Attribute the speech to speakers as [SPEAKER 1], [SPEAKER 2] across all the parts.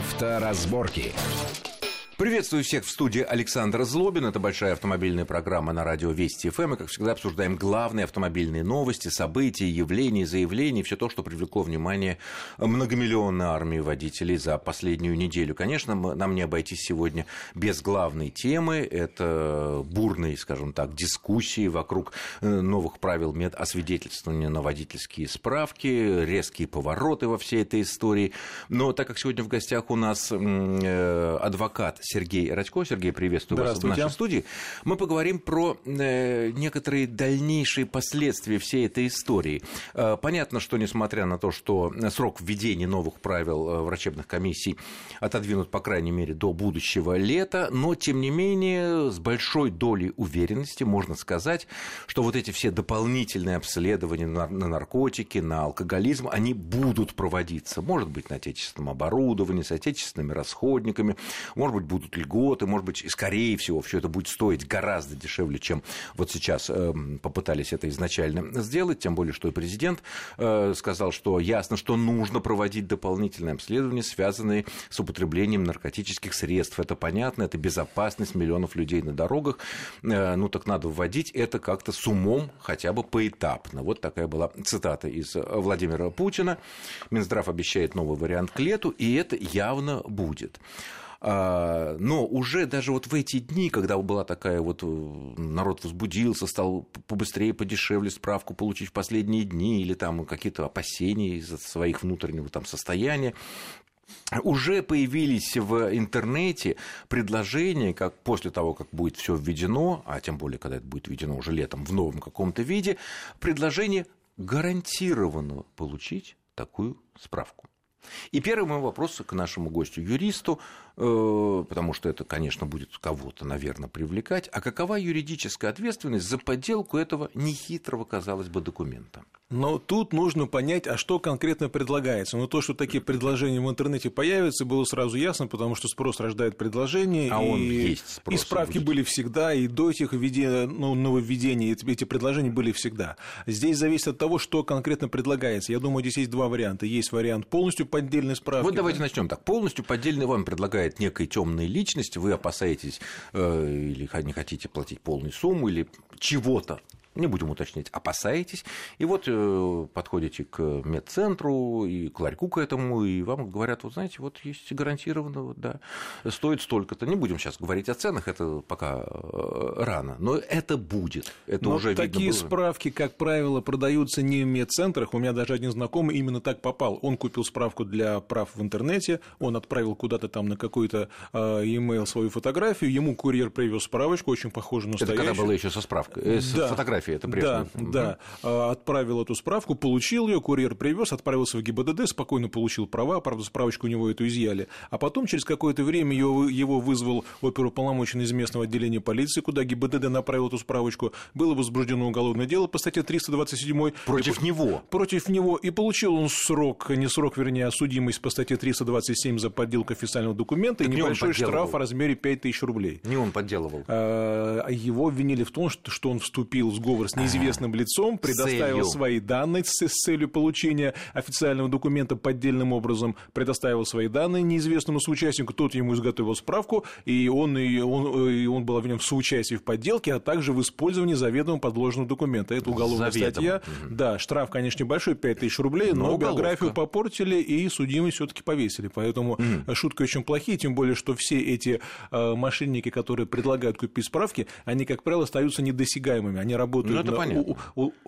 [SPEAKER 1] Авторазборки.
[SPEAKER 2] Приветствую всех в студии Александр Злобин. Это большая автомобильная программа на радио Вести ФМ. И, как всегда, обсуждаем главные автомобильные новости, события, явления, заявления, все то, что привлекло внимание многомиллионной армии водителей за последнюю неделю. Конечно, нам не обойтись сегодня без главной темы. Это бурные, скажем так, дискуссии вокруг э, новых правил медосвидетельствования на водительские справки, резкие повороты во всей этой истории. Но так как сегодня в гостях у нас э, адвокат Сергей Радько. Сергей, приветствую вас в нашей студии. Мы поговорим про э, некоторые дальнейшие последствия всей этой истории. Э, понятно, что несмотря на то, что срок введения новых правил э, врачебных комиссий отодвинут, по крайней мере, до будущего лета, но, тем не менее, с большой долей уверенности можно сказать, что вот эти все дополнительные обследования на, на наркотики, на алкоголизм, они будут проводиться. Может быть, на отечественном оборудовании, с отечественными расходниками, может быть, будут будут льготы, может быть, скорее всего, все это будет стоить гораздо дешевле, чем вот сейчас эм, попытались это изначально сделать, тем более, что и президент э, сказал, что ясно, что нужно проводить дополнительные обследования, связанные с употреблением наркотических средств. Это понятно, это безопасность миллионов людей на дорогах. Э, ну, так надо вводить это как-то с умом, хотя бы поэтапно. Вот такая была цитата из Владимира Путина. Минздрав обещает новый вариант к лету, и это явно будет. А, но уже даже вот в эти дни, когда была такая вот, э, народ возбудился, стал побыстрее, подешевле справку получить в последние дни, или там какие-то опасения из-за своих внутреннего там состояния, уже появились в интернете предложения, как после того, как будет все введено, а тем более, когда это будет введено уже летом в новом каком-то виде, предложение гарантированно получить такую справку. И первый мой вопрос к нашему гостю, юристу, э, потому что это, конечно, будет кого-то, наверное, привлекать. А какова юридическая ответственность за подделку этого нехитрого, казалось бы, документа?
[SPEAKER 3] Но тут нужно понять, а что конкретно предлагается. Но то, что такие предложения в интернете появятся, было сразу ясно, потому что спрос рождает предложение.
[SPEAKER 2] А и, он есть спрос.
[SPEAKER 3] И справки будет. были всегда, и до этих введения, ну, нововведений эти предложения были всегда. Здесь зависит от того, что конкретно предлагается. Я думаю, здесь есть два варианта. Есть вариант полностью поддельной справки.
[SPEAKER 2] Вот давайте начнем так. Полностью поддельный вам предлагает некая темная личность, вы опасаетесь э, или не хотите платить полную сумму, или чего-то не будем уточнять, опасаетесь, и вот э, подходите к медцентру и к ларьку к этому, и вам говорят, вот знаете, вот есть гарантированно, вот, да, стоит столько-то. Не будем сейчас говорить о ценах, это пока э, рано, но это будет, это
[SPEAKER 3] но
[SPEAKER 2] уже
[SPEAKER 3] такие
[SPEAKER 2] видно
[SPEAKER 3] было. справки, как правило, продаются не в медцентрах. У меня даже один знакомый именно так попал. Он купил справку для прав в интернете, он отправил куда-то там на какой-то э, e-mail свою фотографию, ему курьер привез справочку, очень похожую на настоящую.
[SPEAKER 2] Это когда было еще со справкой, э, с да. фотографией фотографии, это
[SPEAKER 3] прежде. Да, да. Отправил эту справку, получил ее, курьер привез, отправился в ГИБДД, спокойно получил права, правда, справочку у него эту изъяли. А потом, через какое-то время, его вызвал оперуполномоченный из местного отделения полиции, куда ГИБДД направил эту справочку. Было возбуждено уголовное дело по статье 327.
[SPEAKER 2] Против
[SPEAKER 3] и,
[SPEAKER 2] него?
[SPEAKER 3] Против него. И получил он срок, не срок, вернее, а судимость по статье 327 за подделку официального документа так и небольшой штраф в размере 5000 рублей.
[SPEAKER 2] Не он подделывал.
[SPEAKER 3] А, его обвинили в том, что он вступил в сговор с неизвестным лицом, предоставил свои данные с, целью получения официального документа поддельным образом, предоставил свои данные неизвестному соучастнику, тот ему изготовил справку, и он, и он, и он был обвинен в соучастии в подделке, а также в использовании заведомо подложенного документа. Это уголовная заведомо. статья. Угу. Да, штраф, конечно, небольшой, 5000 рублей, но, но биографию попортили и судимость все таки повесили. Поэтому угу. шутки очень плохие, тем более, что все эти э, мошенники, которые предлагают купить справки, они, как правило, остаются недосягаемыми. Они работают
[SPEAKER 2] ну, понятно.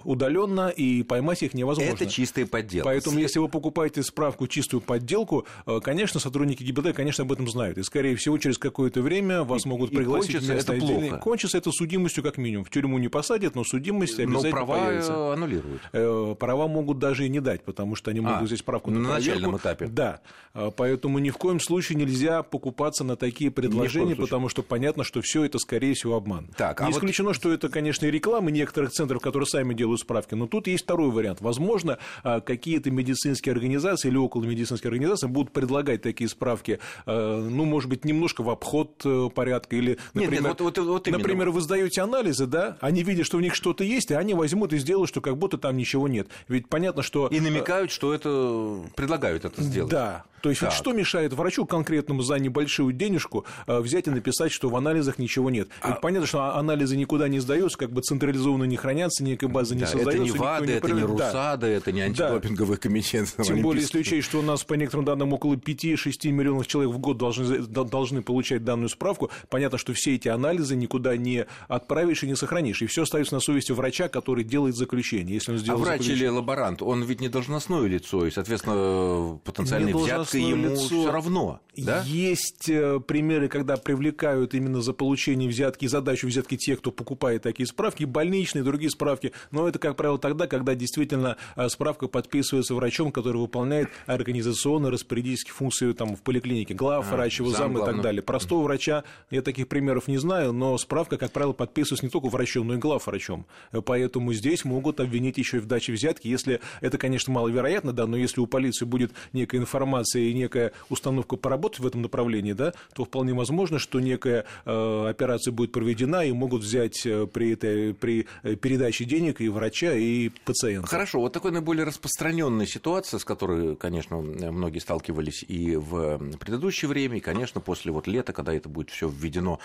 [SPEAKER 3] удаленно, и поймать их невозможно.
[SPEAKER 2] Это чистая подделка.
[SPEAKER 3] Поэтому, если вы покупаете справку, чистую подделку, э, конечно, сотрудники ГИБДД, конечно, об этом знают. И, скорее всего, через какое-то время вас
[SPEAKER 2] и,
[SPEAKER 3] могут
[SPEAKER 2] и
[SPEAKER 3] пригласить
[SPEAKER 2] кончится это
[SPEAKER 3] отдельный...
[SPEAKER 2] плохо.
[SPEAKER 3] Кончится это судимостью как минимум. В тюрьму не посадят, но судимость обязательно
[SPEAKER 2] но права
[SPEAKER 3] появится.
[SPEAKER 2] аннулируют.
[SPEAKER 3] Э, права могут даже и не дать, потому что они могут а, здесь справку на,
[SPEAKER 2] на начальном этапе.
[SPEAKER 3] Да. Э, поэтому ни в коем случае нельзя покупаться на такие предложения, потому что понятно, что все это, скорее всего, обман.
[SPEAKER 2] Так,
[SPEAKER 3] не
[SPEAKER 2] а
[SPEAKER 3] исключено,
[SPEAKER 2] вот...
[SPEAKER 3] что это, конечно, и реклама некоторых центров, которые сами делают справки. Но тут есть второй вариант. Возможно, а, какие-то медицинские организации или около медицинские организации будут предлагать такие справки, а, ну, может быть, немножко в обход э, порядка. Или, например,
[SPEAKER 2] нет, нет, вот, вот, вот
[SPEAKER 3] например, вы сдаете анализы, да, они видят, что в них что-то есть, и они возьмут и сделают, что как будто там ничего нет. Ведь понятно, что...
[SPEAKER 2] И намекают, что это предлагают это сделать.
[SPEAKER 3] Да. То есть, вот что мешает врачу конкретному за небольшую денежку э, взять и написать, что в анализах ничего нет? А... понятно, что анализы никуда не сдаются, как бы централизованно не хранятся, никакой базы не да, создается.
[SPEAKER 2] Это не ВАДА, не это не РУСАДА, да. это не антидопинговый да. комитет.
[SPEAKER 3] Тем более, если учесть, что у нас, по некоторым данным, около 5-6 миллионов человек в год должны, должны получать данную справку, понятно, что все эти анализы никуда не отправишь и не сохранишь. И все остается на совести врача, который делает заключение. Если он
[SPEAKER 2] сделал а врач заключение... или лаборант, он ведь не должностное лицо, и, соответственно, потенциальной взяткой ему лицо. все равно. Да?
[SPEAKER 3] Есть э, примеры, когда привлекают именно за получение взятки задачу взятки те, кто покупает такие справки, больничные, другие справки. Но это, как правило, тогда, когда действительно э, справка подписывается врачом, который выполняет организационно-распорядительские функции там, в поликлинике, глав, а, врач, его зам, и так далее. Простого врача я таких примеров не знаю, но справка, как правило, подписывается не только врачом, но и глав врачом. Поэтому здесь могут обвинить еще и в даче взятки, если это, конечно, маловероятно, да, но если у полиции будет некая информация и некая установка поработать в этом направлении, да, то вполне возможно, что некая э, операция будет проведена и могут взять э, при, этой, при э, передаче денег и врача, и пациента.
[SPEAKER 2] Хорошо, вот такой наиболее распространенная ситуация, с которой, конечно, многие сталкивались и в предыдущее время, и, конечно, после вот лета, когда это будет все введено,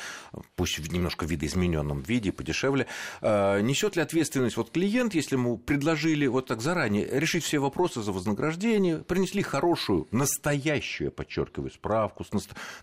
[SPEAKER 2] пусть в немножко видоизмененном виде, подешевле, э, несет ли ответственность вот клиент, если ему предложили вот так заранее решить все вопросы за вознаграждение, принесли хорошую, настоящую, подчеркиваю, справку,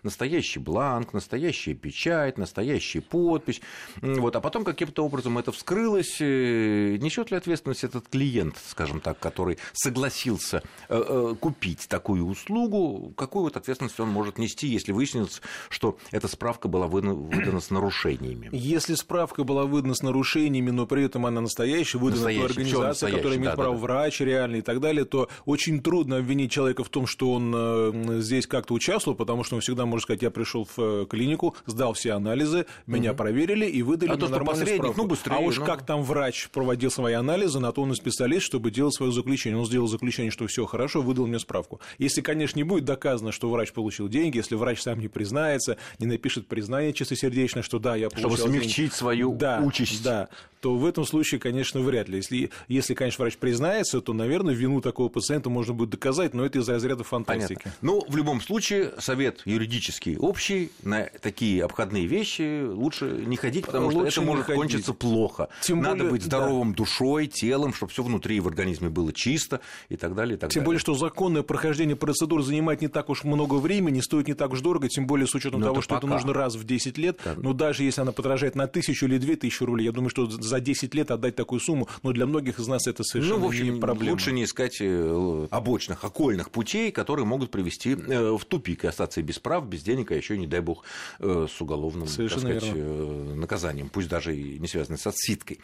[SPEAKER 2] настоящий бланк, настоящая печать, настоящая подпись, вот, а потом каким-то образом это вскрылось, э, несет ли ответственность этот клиент, скажем так, который согласился э, купить такую услугу, какую вот ответственность он может нести, если выяснится, что эта справка была выдана с нарушениями?
[SPEAKER 3] Если справка была выдана с нарушениями, но при этом она настоящая, выдана настоящий, организация, которая имеет да, право да, врач реальный и так далее, то очень трудно обвинить человека в том, что он э, здесь как-то участвовал, потому что он всегда может сказать, я пришел в э, клинику, сдал все анализы, меня угу. проверили и выдали а мне нормальную справку. Ну, быстрее, а уж ну... как там врач проводил свои анализы, на то он и специалист, чтобы делать свое заключение. Он сделал заключение, что все хорошо, выдал мне справку. Если, конечно, не будет доказано, что врач получил деньги, если врач сам не признается, не напишет признание чистосердечно, что да, я получил
[SPEAKER 2] Чтобы смягчить
[SPEAKER 3] деньги.
[SPEAKER 2] свою да, участь.
[SPEAKER 3] Да, то в этом случае, конечно, вряд ли. Если, если, конечно, врач признается, то, наверное, вину такого пациента можно будет доказать, но это из разряда фантастики. Понятно.
[SPEAKER 2] Ну, в любом случае, совет юридический общий, на такие обходные вещи лучше не ходить, потому лучше что это может ходить. кончиться плохо. Тем Надо более, быть здоровым да. душой, телом, чтобы все внутри в организме было чисто и так далее. И так
[SPEAKER 3] тем
[SPEAKER 2] далее.
[SPEAKER 3] более, что законное прохождение процедур занимает не так уж много времени, стоит не так уж дорого, тем более с учетом но того, это что пока. это нужно раз в 10 лет. Да. Но даже если она подражает на тысячу или две тысячи рублей, я думаю, что за 10 лет отдать такую сумму, но для многих из нас это совершенно ну, в общем, не проблема.
[SPEAKER 2] Лучше не искать э, обочных, окольных путей, которые могут привести э, в тупик и остаться без прав, без денег, а еще, не дай бог, э, с уголовным сказать, наказанием, пусть даже и не связанным с отсидкой.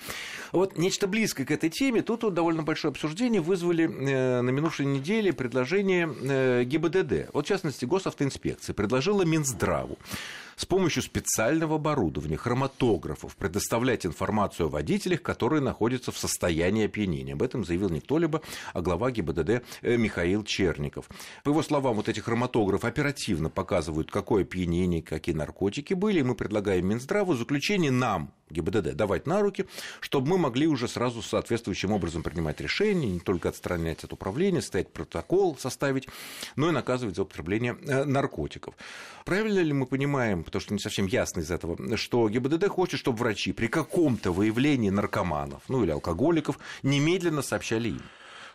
[SPEAKER 2] Вот нечто близкое к этой теме, тут вот довольно большое обсуждение вызвали на минувшей неделе предложение ГИБДД, вот в частности госавтоинспекции, предложила Минздраву с помощью специального оборудования, хроматографов, предоставлять информацию о водителях, которые находятся в состоянии опьянения. Об этом заявил не кто-либо, а глава ГИБДД э, Михаил Черников. По его словам, вот эти хроматографы оперативно показывают, какое опьянение, какие наркотики были, и мы предлагаем Минздраву заключение нам, ГИБДД, давать на руки, чтобы мы могли уже сразу соответствующим образом принимать решения, не только отстранять от управления, ставить протокол, составить, но и наказывать за употребление э, наркотиков. Правильно ли мы понимаем, потому что не совсем ясно из этого, что ГИБДД хочет, чтобы врачи при каком-то выявлении наркоманов, ну или алкоголиков, немедленно сообщали им?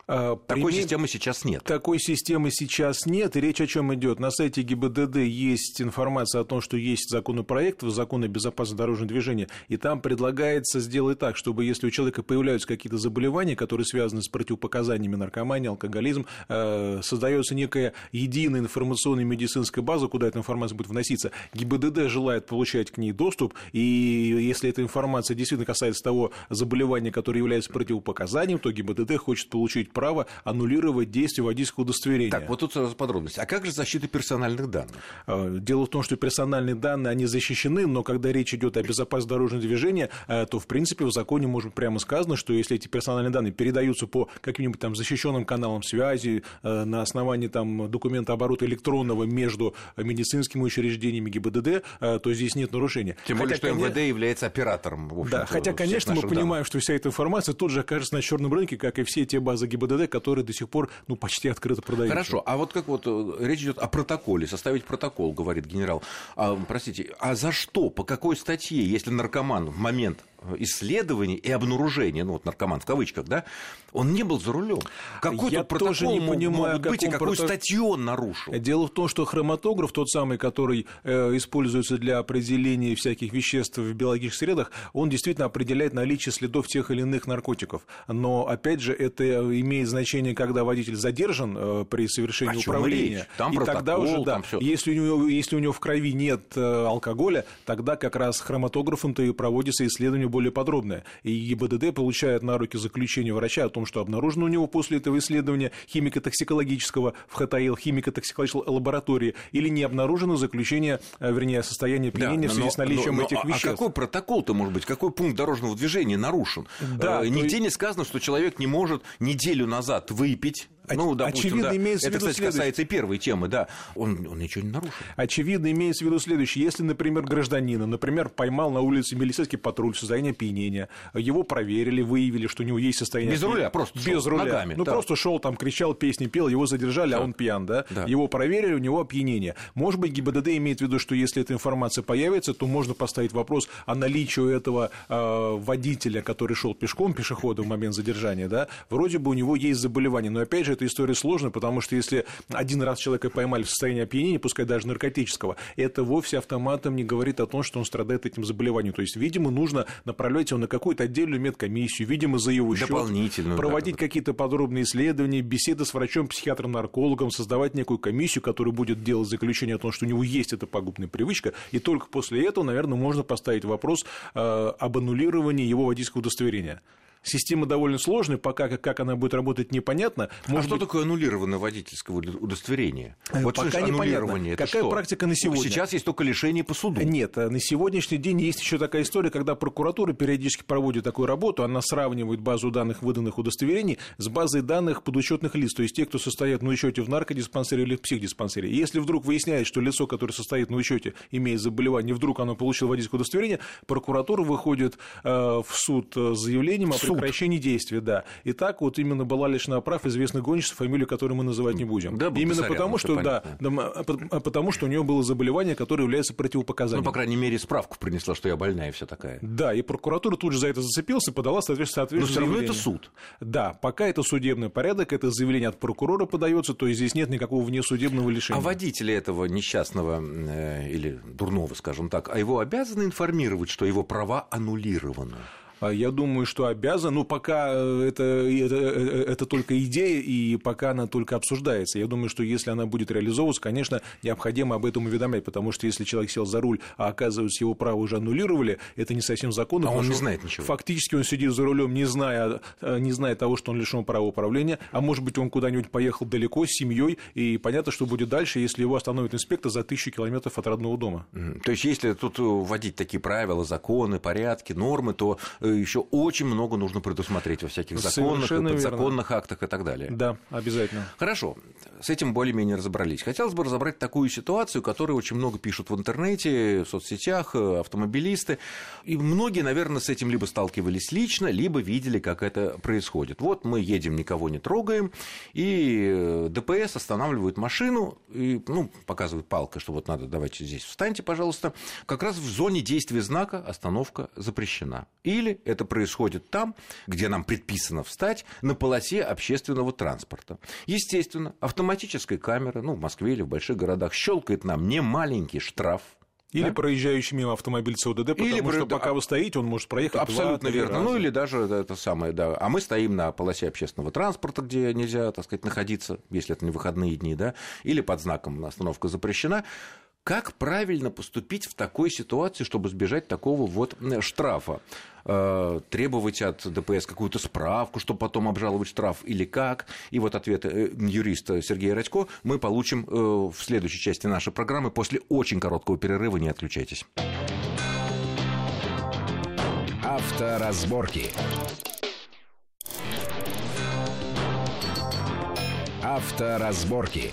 [SPEAKER 2] А, такой Пример... системы сейчас нет.
[SPEAKER 3] Такой системы сейчас нет. И речь о чем идет? На сайте ГИБДД есть информация о том, что есть законопроект в закон о безопасности дорожного движения, и там предлагается сделать так, чтобы если у человека появляются какие-то заболевания, которые связаны с противопоказаниями наркомании, алкоголизм, э, создается некая единая информационная медицинская база, куда эта информация будет вноситься. ГИБДД желает получать к ней доступ, и если эта информация действительно касается того заболевания, которое является противопоказанием, то ГИБДД хочет получить право аннулировать действие водительского удостоверения.
[SPEAKER 2] Так, вот тут сразу подробности. А как же защита персональных данных?
[SPEAKER 3] А, дело в том, что персональные данные, они защищены, но когда речь идет о безопасности дорожного движения, э, то, в принципе, в законе может прямо сказано, что если эти персональные данные передаются по каким-нибудь там защищенным каналам связи, э, на основании там документа оборота электронного между медицинскими учреждениями ГИБДД, э, то здесь нет нарушения.
[SPEAKER 2] Тем более, хотя, что МВД конечно... является оператором.
[SPEAKER 3] Да, хотя, конечно, мы понимаем, что вся эта информация тут же окажется на черном рынке, как и все те базы ГИБДД, ГИБДД, которые до сих пор ну, почти открыто продаются.
[SPEAKER 2] Хорошо, а вот как вот э, речь идет о протоколе, составить протокол, говорит генерал. А, простите, а за что, по какой статье, если наркоман в момент исследований и обнаружения, ну вот наркоман в кавычках, да, он не был за рулем. Какой
[SPEAKER 3] Я
[SPEAKER 2] тут
[SPEAKER 3] тоже не понимаю,
[SPEAKER 2] быть, и какую
[SPEAKER 3] проток...
[SPEAKER 2] статью он нарушил?
[SPEAKER 3] Дело в том, что хроматограф, тот самый, который э, используется для определения всяких веществ в биологических средах, он действительно определяет наличие следов тех или иных наркотиков. Но, опять же, это имеет значение, когда водитель задержан э, при совершении управления.
[SPEAKER 2] Там
[SPEAKER 3] и
[SPEAKER 2] протокол,
[SPEAKER 3] тогда уже, да,
[SPEAKER 2] там всё.
[SPEAKER 3] если, у него, если у него в крови нет э, алкоголя, тогда как раз хроматографом-то и проводится исследование более подробное. И ГИБДД получает на руки заключение врача о том, что обнаружено у него после этого исследования химико-токсикологического в ХТЛ, химико-токсикологической лаборатории, или не обнаружено заключение, э, вернее, состояние опьянения
[SPEAKER 2] Да,
[SPEAKER 3] в связи
[SPEAKER 2] но-
[SPEAKER 3] с наличием
[SPEAKER 2] но- но-
[SPEAKER 3] этих
[SPEAKER 2] а-
[SPEAKER 3] веществ.
[SPEAKER 2] А какой протокол-то может быть? Какой пункт дорожного движения нарушен?
[SPEAKER 3] Да,
[SPEAKER 2] Э,
[SPEAKER 3] то
[SPEAKER 2] Нигде
[SPEAKER 3] есть-
[SPEAKER 2] не сказано, что человек не может неделю назад выпить. Ну, допустим,
[SPEAKER 3] очевидно,
[SPEAKER 2] да.
[SPEAKER 3] имеется в виду
[SPEAKER 2] кстати,
[SPEAKER 3] следующее.
[SPEAKER 2] касается и первой темы, да. Он, он ничего не нарушил.
[SPEAKER 3] Очевидно, имеется в виду следующее. Если, например, гражданина, например, поймал на улице милицейский патруль в состоянии опьянения, его проверили, выявили, что у него есть состояние...
[SPEAKER 2] Без
[SPEAKER 3] опьянения.
[SPEAKER 2] руля, просто
[SPEAKER 3] Без
[SPEAKER 2] шел,
[SPEAKER 3] руля.
[SPEAKER 2] ногами,
[SPEAKER 3] ну,
[SPEAKER 2] да.
[SPEAKER 3] просто шел там, кричал, песни пел, его задержали, а
[SPEAKER 2] Так.
[SPEAKER 3] он пьян, да?
[SPEAKER 2] Да.
[SPEAKER 3] Его проверили, у него опьянение. Может быть, ГИБДД имеет в виду, что если эта информация появится, то можно поставить вопрос о наличии у этого э, водителя, который шел пешком, пешехода в момент задержания, да, вроде бы у него есть заболевание. Но опять же, эта история сложная, потому что если один раз человека поймали в состоянии опьянения, пускай даже наркотического, это вовсе автоматом не говорит о том, что он страдает этим заболеванием. То есть, видимо, нужно направлять его на какую-то отдельную медкомиссию, видимо, за его счет, проводить
[SPEAKER 2] да.
[SPEAKER 3] какие-то подробные исследования, беседы с врачом, психиатром, наркологом, создавать некую комиссию, которая будет делать заключение о том, что у него есть эта пагубная привычка, и только после этого, наверное, можно поставить вопрос э, об аннулировании его водительского удостоверения. Система довольно сложная, пока как, она будет работать, непонятно.
[SPEAKER 2] а
[SPEAKER 3] Может
[SPEAKER 2] что
[SPEAKER 3] быть,
[SPEAKER 2] такое аннулированное водительское уд- удостоверение?
[SPEAKER 3] Э,
[SPEAKER 2] Вот
[SPEAKER 3] пока
[SPEAKER 2] что
[SPEAKER 3] непонятно.
[SPEAKER 2] Это
[SPEAKER 3] Какая
[SPEAKER 2] что?
[SPEAKER 3] практика на сегодня?
[SPEAKER 2] Сейчас есть только лишение по суду.
[SPEAKER 3] Нет, э, на сегодняшний день есть еще такая история, когда прокуратура периодически проводит такую работу, она сравнивает базу данных выданных удостоверений с базой данных подучетных лиц, то есть те, кто состоят на учете в наркодиспансере или в психдиспансере. И если вдруг выясняется, что лицо, которое состоит на учете, имеет заболевание, вдруг оно получило водительское удостоверение, прокуратура выходит э, в суд с заявлением о
[SPEAKER 2] Суд.
[SPEAKER 3] Прекращении действия. Да. И так вот именно была лишена прав известной гонщицы, фамилию которой мы называть не будем.
[SPEAKER 2] Да,
[SPEAKER 3] именно потому, что, да, да, а а потому что у нее было заболевание, которое является
[SPEAKER 2] Ну,
[SPEAKER 3] противопоказанием.
[SPEAKER 2] по крайней мере, справку принесла, что я больная и вся такая.
[SPEAKER 3] Да, и прокуратура тут же за это зацепилась и подала соответственно,
[SPEAKER 2] Но все равно это суд.
[SPEAKER 3] Да, пока это судебный порядок, это заявление от прокурора подается, то есть здесь нет никакого внесудебного лишения.
[SPEAKER 2] А водители этого несчастного э, или дурного, скажем так, а его обязаны информировать, что его права аннулированы?
[SPEAKER 3] А Я думаю, что обязан, но пока э, это, это, э, это только идея, и пока она только обсуждается. Я думаю, что если она будет реализовываться, конечно, необходимо об этом уведомлять, потому что если человек сел за руль, а оказывается, его право уже аннулировали, это не совсем законно.
[SPEAKER 2] А он не знает ничего.
[SPEAKER 3] Фактически он сидит за рулем, не зная, э, не зная того, что он лишен права управления, а может быть, он куда-нибудь поехал далеко с семьей, и понятно, что будет дальше, если его остановит инспектор за тысячу километров от родного дома.
[SPEAKER 2] То есть, если тут э, вводить такие правила, законы, порядки, нормы, то еще очень много нужно предусмотреть во всяких законных,
[SPEAKER 3] Совершенно верно.
[SPEAKER 2] подзаконных актах и так далее.
[SPEAKER 3] Да, обязательно.
[SPEAKER 2] Хорошо, с этим более-менее разобрались. Хотелось бы разобрать такую ситуацию, которую очень много пишут в интернете, в соцсетях, э, автомобилисты. И многие, наверное, с этим либо сталкивались лично, либо видели, как это происходит. Вот мы едем, никого не трогаем, и э, ДПС останавливает машину, и, ну, показывает палкой, что вот надо, давайте здесь встаньте, пожалуйста. Как раз в зоне действия знака остановка запрещена. Или это происходит там, где нам предписано встать, на полосе общественного транспорта. Естественно, автоматическая камера, ну, в Москве или в больших городах, щелкает нам не маленький штраф,
[SPEAKER 3] Или
[SPEAKER 2] Да?
[SPEAKER 3] проезжающий мимо автомобиль с ОДД, потому
[SPEAKER 2] Или
[SPEAKER 3] что
[SPEAKER 2] про-
[SPEAKER 3] пока вы стоите, он может проехать
[SPEAKER 2] Абсолютно верно.
[SPEAKER 3] раза.
[SPEAKER 2] Ну или даже это самое, да. А мы стоим на полосе общественного транспорта, где нельзя, так сказать, находиться, если это не выходные дни, да, или под знаком остановка запрещена. Как правильно поступить в такой ситуации, чтобы избежать такого вот штрафа? Э, Требовать от ДПС какую-то справку, чтобы потом обжаловать штраф или как? И вот ответ э, юриста Сергея Радько мы получим э, в следующей части нашей программы после очень короткого перерыва. Не отключайтесь.
[SPEAKER 1] Авторазборки. Авторазборки.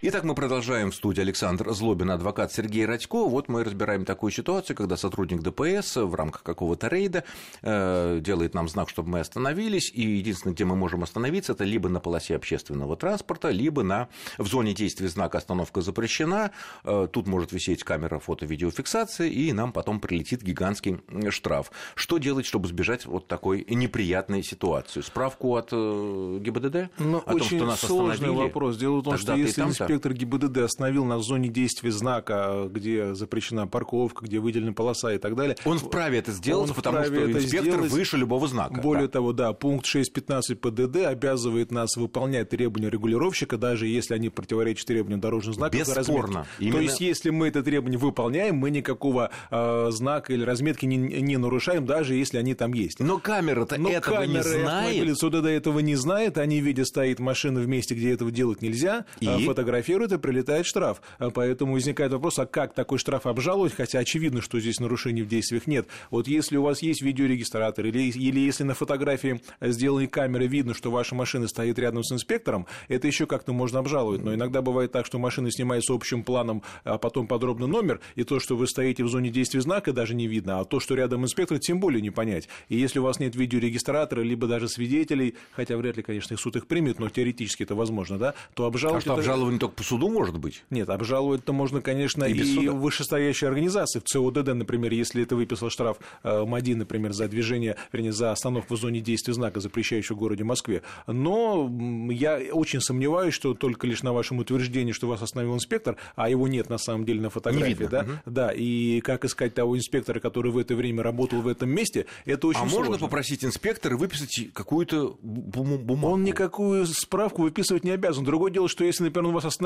[SPEAKER 2] Итак, мы продолжаем в студии Александр Злобин, адвокат Сергей Радько. Вот мы разбираем такую ситуацию, когда сотрудник ДПС в рамках какого-то рейда э, делает нам знак, чтобы мы остановились, и единственное, где мы можем остановиться, это либо на полосе общественного транспорта, либо на, в зоне действия знака «Остановка запрещена». Э, тут может висеть камера фото-видеофиксации, и нам потом прилетит гигантский штраф. Что делать, чтобы сбежать вот такой неприятной ситуации? Справку от э, ГИБДД?
[SPEAKER 3] Ну, о очень том, что нас сложный остановили? вопрос. Дело в том, что если инспектор ГИБДД остановил на зоне действия знака, где запрещена парковка, где выделена полоса и так далее.
[SPEAKER 2] Он вправе это сделать, потому что инспектор сделать. выше любого знака.
[SPEAKER 3] Более да. того, да, пункт 6.15 ПДД обязывает нас выполнять требования регулировщика, даже если они противоречат требованиям дорожного знака.
[SPEAKER 2] Бесспорно.
[SPEAKER 3] Именно... То есть, если мы это требование выполняем, мы никакого э, знака или разметки не, не нарушаем, даже если они там есть.
[SPEAKER 2] Но камера-то этого камера не знает.
[SPEAKER 3] СУДД этого не знает, они видят, стоит машина в месте, где этого делать нельзя, и? Э, фотографируют и прилетает штраф. А поэтому возникает вопрос, а как такой штраф обжаловать, хотя очевидно, что здесь нарушений в действиях нет. Вот если у вас есть видеорегистратор или, или если на фотографии сделаны камеры, видно, что ваша машина стоит рядом с инспектором, это еще как-то можно обжаловать. Но иногда бывает так, что машина снимается общим планом, а потом подробно номер, и то, что вы стоите в зоне действия знака, даже не видно, а то, что рядом инспектор, тем более не понять. И если у вас нет видеорегистратора, либо даже свидетелей, хотя вряд ли, конечно, суд их примет, но теоретически это возможно, да, то обжаловать... А
[SPEAKER 2] что,
[SPEAKER 3] это...
[SPEAKER 2] обжалование только по суду может быть?
[SPEAKER 3] Нет, обжаловать-то можно, конечно, и, и вышестоящей организации. В ЦОДД, например, если это выписал штраф э, МАДИ, например, за движение, вернее, за остановку в зоне действия знака, запрещающего в городе Москве. Но я очень сомневаюсь, что только лишь на вашем утверждении, что вас остановил инспектор, а его нет на самом деле на фотографии, да? Угу. Да, и как искать того инспектора, который в это время работал в этом месте, это очень а
[SPEAKER 2] сложно. А можно попросить инспектора выписать какую-то бумагу?
[SPEAKER 3] Он никакую справку выписывать не обязан. Другое дело, что если, например, он вас остановил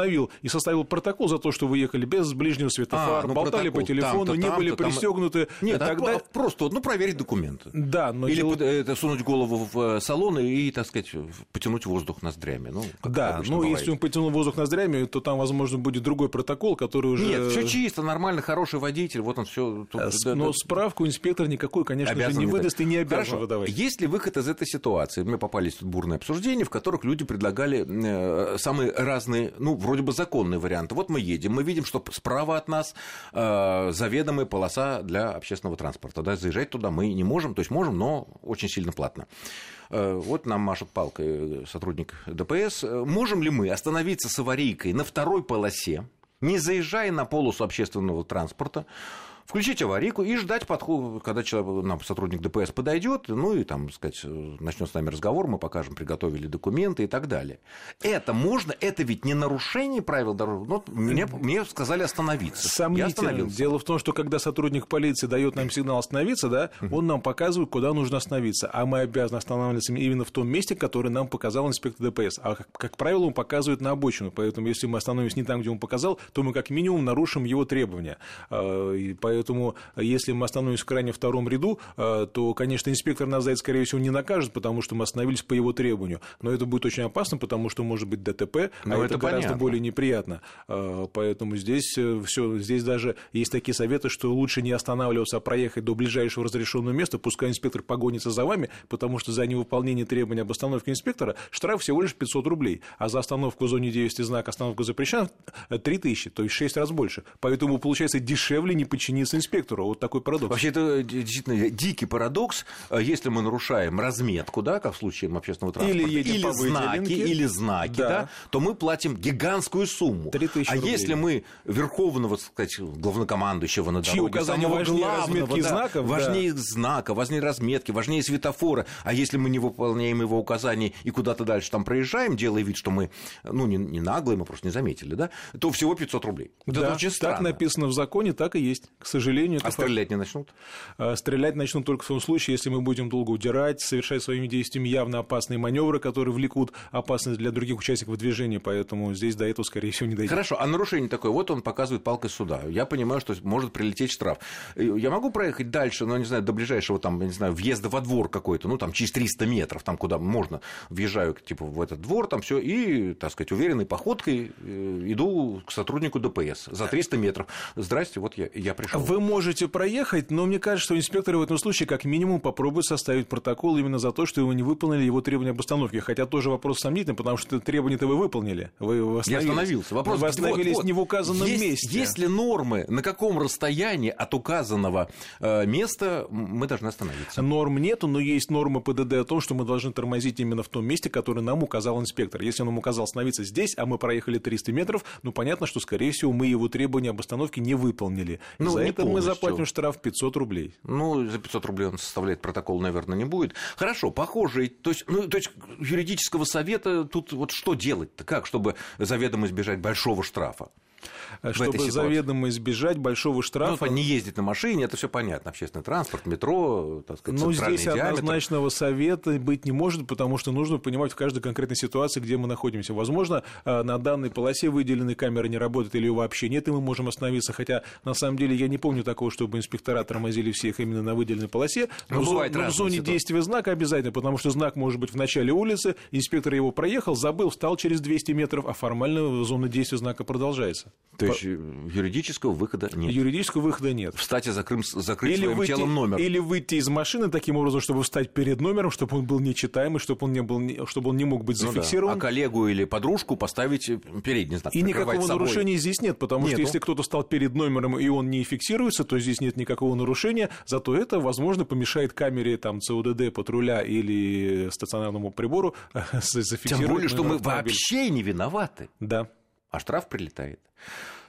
[SPEAKER 3] и составил протокол за то, что вы ехали без ближнего светофара, а, ну, болтали протокол. по телефону, там не были пристегнуты.
[SPEAKER 2] Там... Нет, тогда... просто ну, проверить документы.
[SPEAKER 3] Да,
[SPEAKER 2] но Или дело... это, сунуть голову в э, салон и, так сказать, потянуть воздух ноздрями. Ну,
[SPEAKER 3] да, ну бывает. если он потянул воздух ноздрями, то там, возможно, будет другой протокол, который уже...
[SPEAKER 2] Нет, все чисто, нормально, хороший водитель, вот он все.
[SPEAKER 3] Э, но да, справку инспектор никакой, конечно же, не выдаст и не обязан Хорошо. выдавать.
[SPEAKER 2] Есть ли выход из этой ситуации? Мы попались в бурное обсуждение, в которых люди предлагали э, самые разные, ну, вроде бы законные варианты. Вот мы едем, мы видим, что справа от нас э, заведомая полоса для общественного транспорта. Да, заезжать туда мы не можем, то есть можем, но очень сильно платно. Э, вот нам машет палкой сотрудник ДПС. Можем ли мы остановиться с аварийкой на второй полосе, не заезжая на полосу общественного транспорта, включить аварийку и ждать подход, когда человек, нам сотрудник ДПС подойдет, ну и там, сказать, начнет с нами разговор, мы покажем, приготовили документы и так далее. Это можно, это ведь не нарушение правил дорожного, но мне, мне сказали остановиться.
[SPEAKER 3] Сомнительно. Дело в том, что когда сотрудник полиции дает нам сигнал остановиться, да, он нам показывает, куда нужно остановиться, а мы обязаны останавливаться именно в том месте, которое нам показал инспектор ДПС. А, как, как правило, он показывает на обочину, поэтому если мы остановимся не там, где он показал, то мы как минимум нарушим его требования. А, и поэтому Поэтому, если мы остановимся в крайне втором ряду, э, то, конечно, инспектор нас за это, скорее всего, не накажет, потому что мы остановились по его требованию. Но это будет очень опасно, потому что может быть ДТП, Но а это, это гораздо понятно. более неприятно. Э, поэтому здесь э, все, здесь даже есть такие советы, что лучше не останавливаться, а проехать до ближайшего разрешенного места, пускай инспектор погонится за вами, потому что за невыполнение требований об остановке инспектора штраф всего лишь 500 рублей, а за остановку в зоне действия знака остановка запрещена 3000, то есть 6 раз больше. Поэтому получается дешевле не подчиниться с инспектору. Вот такой парадокс.
[SPEAKER 2] Вообще, это действительно дикий парадокс. А если мы нарушаем разметку, да, как в случае общественного транспорта,
[SPEAKER 3] или, или знаки,
[SPEAKER 2] или знаки, да. да, то мы платим гигантскую сумму. А
[SPEAKER 3] рублей.
[SPEAKER 2] если мы верховного, так сказать, главнокомандующего на
[SPEAKER 3] дороге, указания важнее главного, да, знаков,
[SPEAKER 2] важнее да. знака, важнее разметки, важнее светофора, а если мы не выполняем его указаний и куда-то дальше там проезжаем, делая вид, что мы, ну, не, не наглые, мы просто не заметили, да, то всего 500 рублей.
[SPEAKER 3] Вот да, это очень странно. Так написано в законе, так и есть, к сожалению.
[SPEAKER 2] А стрелять не начнут?
[SPEAKER 3] А, стрелять начнут только в том случае, если мы будем долго удирать, совершать своими действиями явно опасные маневры, которые влекут опасность для других участников движения, поэтому здесь до этого, скорее всего, не дойдет.
[SPEAKER 2] Хорошо, а нарушение такое, вот он показывает палкой суда. Я понимаю, что может прилететь штраф. Я могу проехать дальше, ну, не знаю, до ближайшего, там, не знаю, въезда во двор какой-то, ну, там, через 300 метров, там, куда можно, въезжаю, типа, в этот двор, там все, и, так сказать, уверенной походкой э, иду к сотруднику ДПС за 300 метров. Здрасте, вот я, я пришел.
[SPEAKER 3] Вы можете проехать, но мне кажется, что инспекторы в этом случае как минимум попробуют составить протокол именно за то, что вы не выполнили его требования об остановке. Хотя тоже вопрос сомнительный, потому что требования-то вы выполнили. Вы
[SPEAKER 2] Я остановился. Вопрос,
[SPEAKER 3] вы остановились вот, вот. не в указанном
[SPEAKER 2] есть,
[SPEAKER 3] месте.
[SPEAKER 2] Есть ли нормы, на каком расстоянии от указанного э, места мы должны остановиться?
[SPEAKER 3] Норм нету, но есть нормы ПДД о том, что мы должны тормозить именно в том месте, которое нам указал инспектор. Если он нам указал остановиться здесь, а мы проехали 300 метров, ну понятно, что, скорее всего, мы его требования об остановке не выполнили. Ну, за это полностью. мы заплатим штраф 500 рублей.
[SPEAKER 2] Ну, за 500 рублей он составляет протокол, наверное, не будет. Хорошо, похоже, то есть, ну, то есть юридического совета тут вот что делать-то? Как, чтобы заведомо избежать большого штрафа?
[SPEAKER 3] Чтобы заведомо избежать большого штрафа.
[SPEAKER 2] Ну, не ездить на машине, это все понятно. Общественный транспорт, метро, так сказать,
[SPEAKER 3] Ну, здесь диаметр. однозначного совета быть не может, потому что нужно понимать в каждой конкретной ситуации, где мы находимся. Возможно, э, на данной полосе выделенные камеры не работают или вообще нет, и мы можем остановиться. Хотя, на самом деле, я не помню такого, чтобы инспектора тормозили всех именно на выделенной полосе.
[SPEAKER 2] Но, но, бывает
[SPEAKER 3] но в зоне ситуации. действия знака обязательно, потому что знак может быть в начале улицы, инспектор его проехал, забыл, встал через 200 метров, а формально зона действия знака продолжается.
[SPEAKER 2] То есть юридического выхода нет.
[SPEAKER 3] Юридического выхода нет.
[SPEAKER 2] Встать и закрыть, закрыть или своим
[SPEAKER 3] выйти,
[SPEAKER 2] телом номер.
[SPEAKER 3] Или выйти из машины таким образом, чтобы встать перед номером, чтобы он был нечитаемый, чтобы он не, был, чтобы он не мог быть зафиксирован.
[SPEAKER 2] Ну да. А коллегу или подружку поставить передний знак.
[SPEAKER 3] И никакого собой. нарушения здесь нет, потому Нету. что если кто-то стал перед номером и он не фиксируется, то здесь нет никакого нарушения, зато это, возможно, помешает камере там, ЦУДД, патруля или стационарному прибору зафиксировать.
[SPEAKER 2] Тем более, что мы вообще не виноваты.
[SPEAKER 3] Да.
[SPEAKER 2] А штраф прилетает.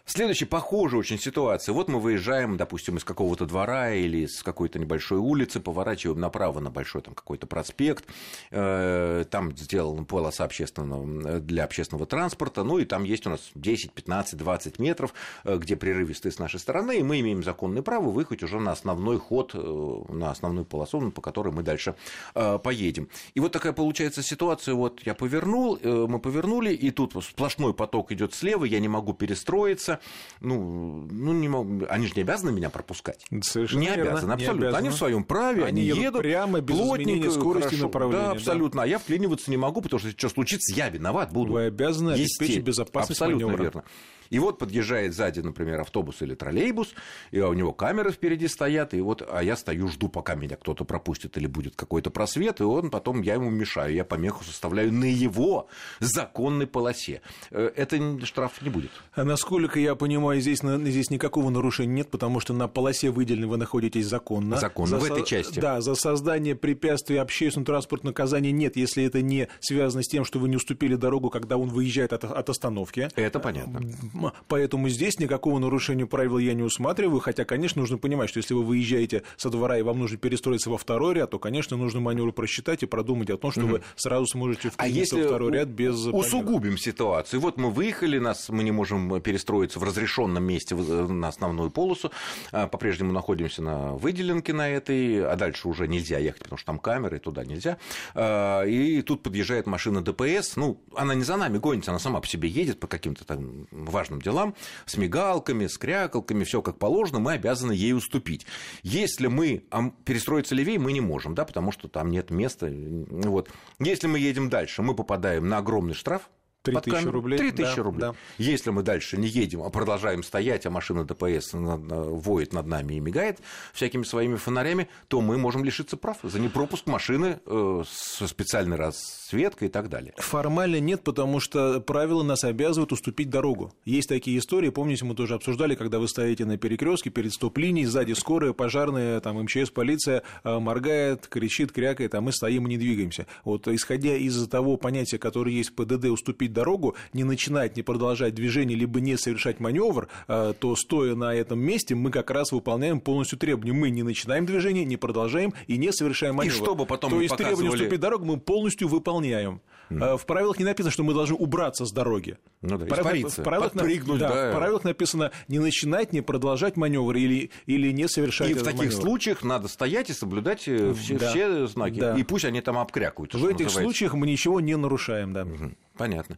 [SPEAKER 2] Следующая похожая очень ситуация. Вот мы выезжаем, допустим, из какого-то двора или из какой-то небольшой улицы, поворачиваем направо на большой там какой-то проспект. Э, там сделана полоса общественного, для общественного транспорта. Ну и там есть у нас 10, 15, 20 метров, э, где прерывистые с нашей стороны. И мы имеем законное право выехать уже на основной ход, э, на основную полосу, по которой мы дальше поедем. И вот такая получается ситуация. Вот я повернул, мы повернули, и тут сплошной поток идет слева, я не могу перестроиться получается, ну, ну не могу, они же не обязаны меня пропускать.
[SPEAKER 3] Совершенно
[SPEAKER 2] не
[SPEAKER 3] верно,
[SPEAKER 2] обязаны, абсолютно.
[SPEAKER 3] Не обязаны.
[SPEAKER 2] Они в своем праве, они, они едут
[SPEAKER 3] прямо без плотненько, скорости хорошо, направления.
[SPEAKER 2] Да, абсолютно. Да. А я вклиниваться не могу, потому что если что случится, я виноват буду.
[SPEAKER 3] Вы обязаны обеспечить безопасность
[SPEAKER 2] Абсолютно маневра. верно. И вот подъезжает сзади, например, автобус или троллейбус, и у него камеры впереди стоят, и вот, а я стою, жду, пока меня кто-то пропустит или будет какой-то просвет, и он потом, я ему мешаю, я помеху составляю на его законной полосе. Э, это штраф не будет.
[SPEAKER 3] А насколько я понимаю, здесь, здесь никакого нарушения нет, потому что на полосе выделенной вы находитесь законно.
[SPEAKER 2] Законно, за, в этой части.
[SPEAKER 3] Да, за создание препятствий общественному транспорту наказания нет, если это не связано с тем, что вы не уступили дорогу, когда он выезжает от, от остановки.
[SPEAKER 2] Это понятно.
[SPEAKER 3] Поэтому здесь никакого нарушения правил я не усматриваю, хотя, конечно, нужно понимать, что если вы выезжаете со двора и вам нужно перестроиться во второй ряд, то, конечно, нужно маневры просчитать и продумать о том, что угу. вы сразу сможете
[SPEAKER 2] вклиниться а если во второй ряд без... Усугубим ситуацию. Вот мы выехали, нас, мы не можем перестроиться в разрешенном месте на основную полосу, а, по-прежнему находимся на выделенке на этой, а дальше уже нельзя ехать, потому что там камеры, туда нельзя. А, и тут подъезжает машина ДПС, ну, она не за нами гонится, она сама по себе едет по каким-то там важным делам, делам, с мигалками, с крякалками, все как положено, мы обязаны ей уступить. Если мы перестроиться левее, мы не можем, да, потому что там нет места. Вот. Если мы едем дальше, мы попадаем на огромный штраф,
[SPEAKER 3] 3 тысячи рублей.
[SPEAKER 2] 3 тысячи да, рублей. Да. Если мы дальше не едем, а продолжаем стоять, а машина ДПС воет над нами и мигает всякими своими фонарями, то мы можем лишиться прав за непропуск машины э, со специальной расцветкой и так далее.
[SPEAKER 3] Формально нет, потому что правила нас обязывают уступить дорогу. Есть такие истории, помните, мы тоже обсуждали, когда вы стоите на перекрестке перед стоп-линией, сзади скорая, пожарная, там МЧС, полиция э, моргает, кричит, крякает, а мы стоим и не двигаемся. Вот исходя из того понятия, которое есть в ПДД, уступить дорогу, не начинать, не продолжать движение, либо не совершать маневр, э, то стоя на этом месте, мы как раз выполняем полностью требования. Мы не начинаем движение, не продолжаем и не совершаем маневр.
[SPEAKER 2] И чтобы потом
[SPEAKER 3] То есть
[SPEAKER 2] показывали...
[SPEAKER 3] требования уступить дорогу мы полностью выполняем. Mm. В правилах не написано, что мы должны убраться с дороги.
[SPEAKER 2] Ну да,
[SPEAKER 3] в правилах, в правилах, да, да. В правилах написано не начинать, не продолжать маневр или, или не совершать
[SPEAKER 2] И в таких маневр. случаях надо стоять и соблюдать э, все, да. все знаки. Да. И пусть они там обкрякают.
[SPEAKER 3] В этих называется. случаях мы ничего не нарушаем, да.
[SPEAKER 2] Угу. Понятно.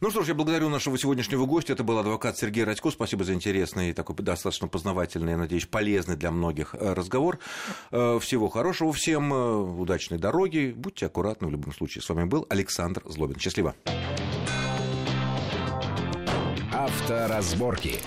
[SPEAKER 2] Ну что ж, я благодарю нашего сегодняшнего гостя. Это был адвокат Сергей Радько. Спасибо за интересный, такой достаточно познавательный, я надеюсь, полезный для многих э, разговор. Э, всего хорошего всем, э, удачной дороги. Будьте аккуратны в любом случае. С вами был Александр Злобин. Счастливо.
[SPEAKER 1] Авторазборки.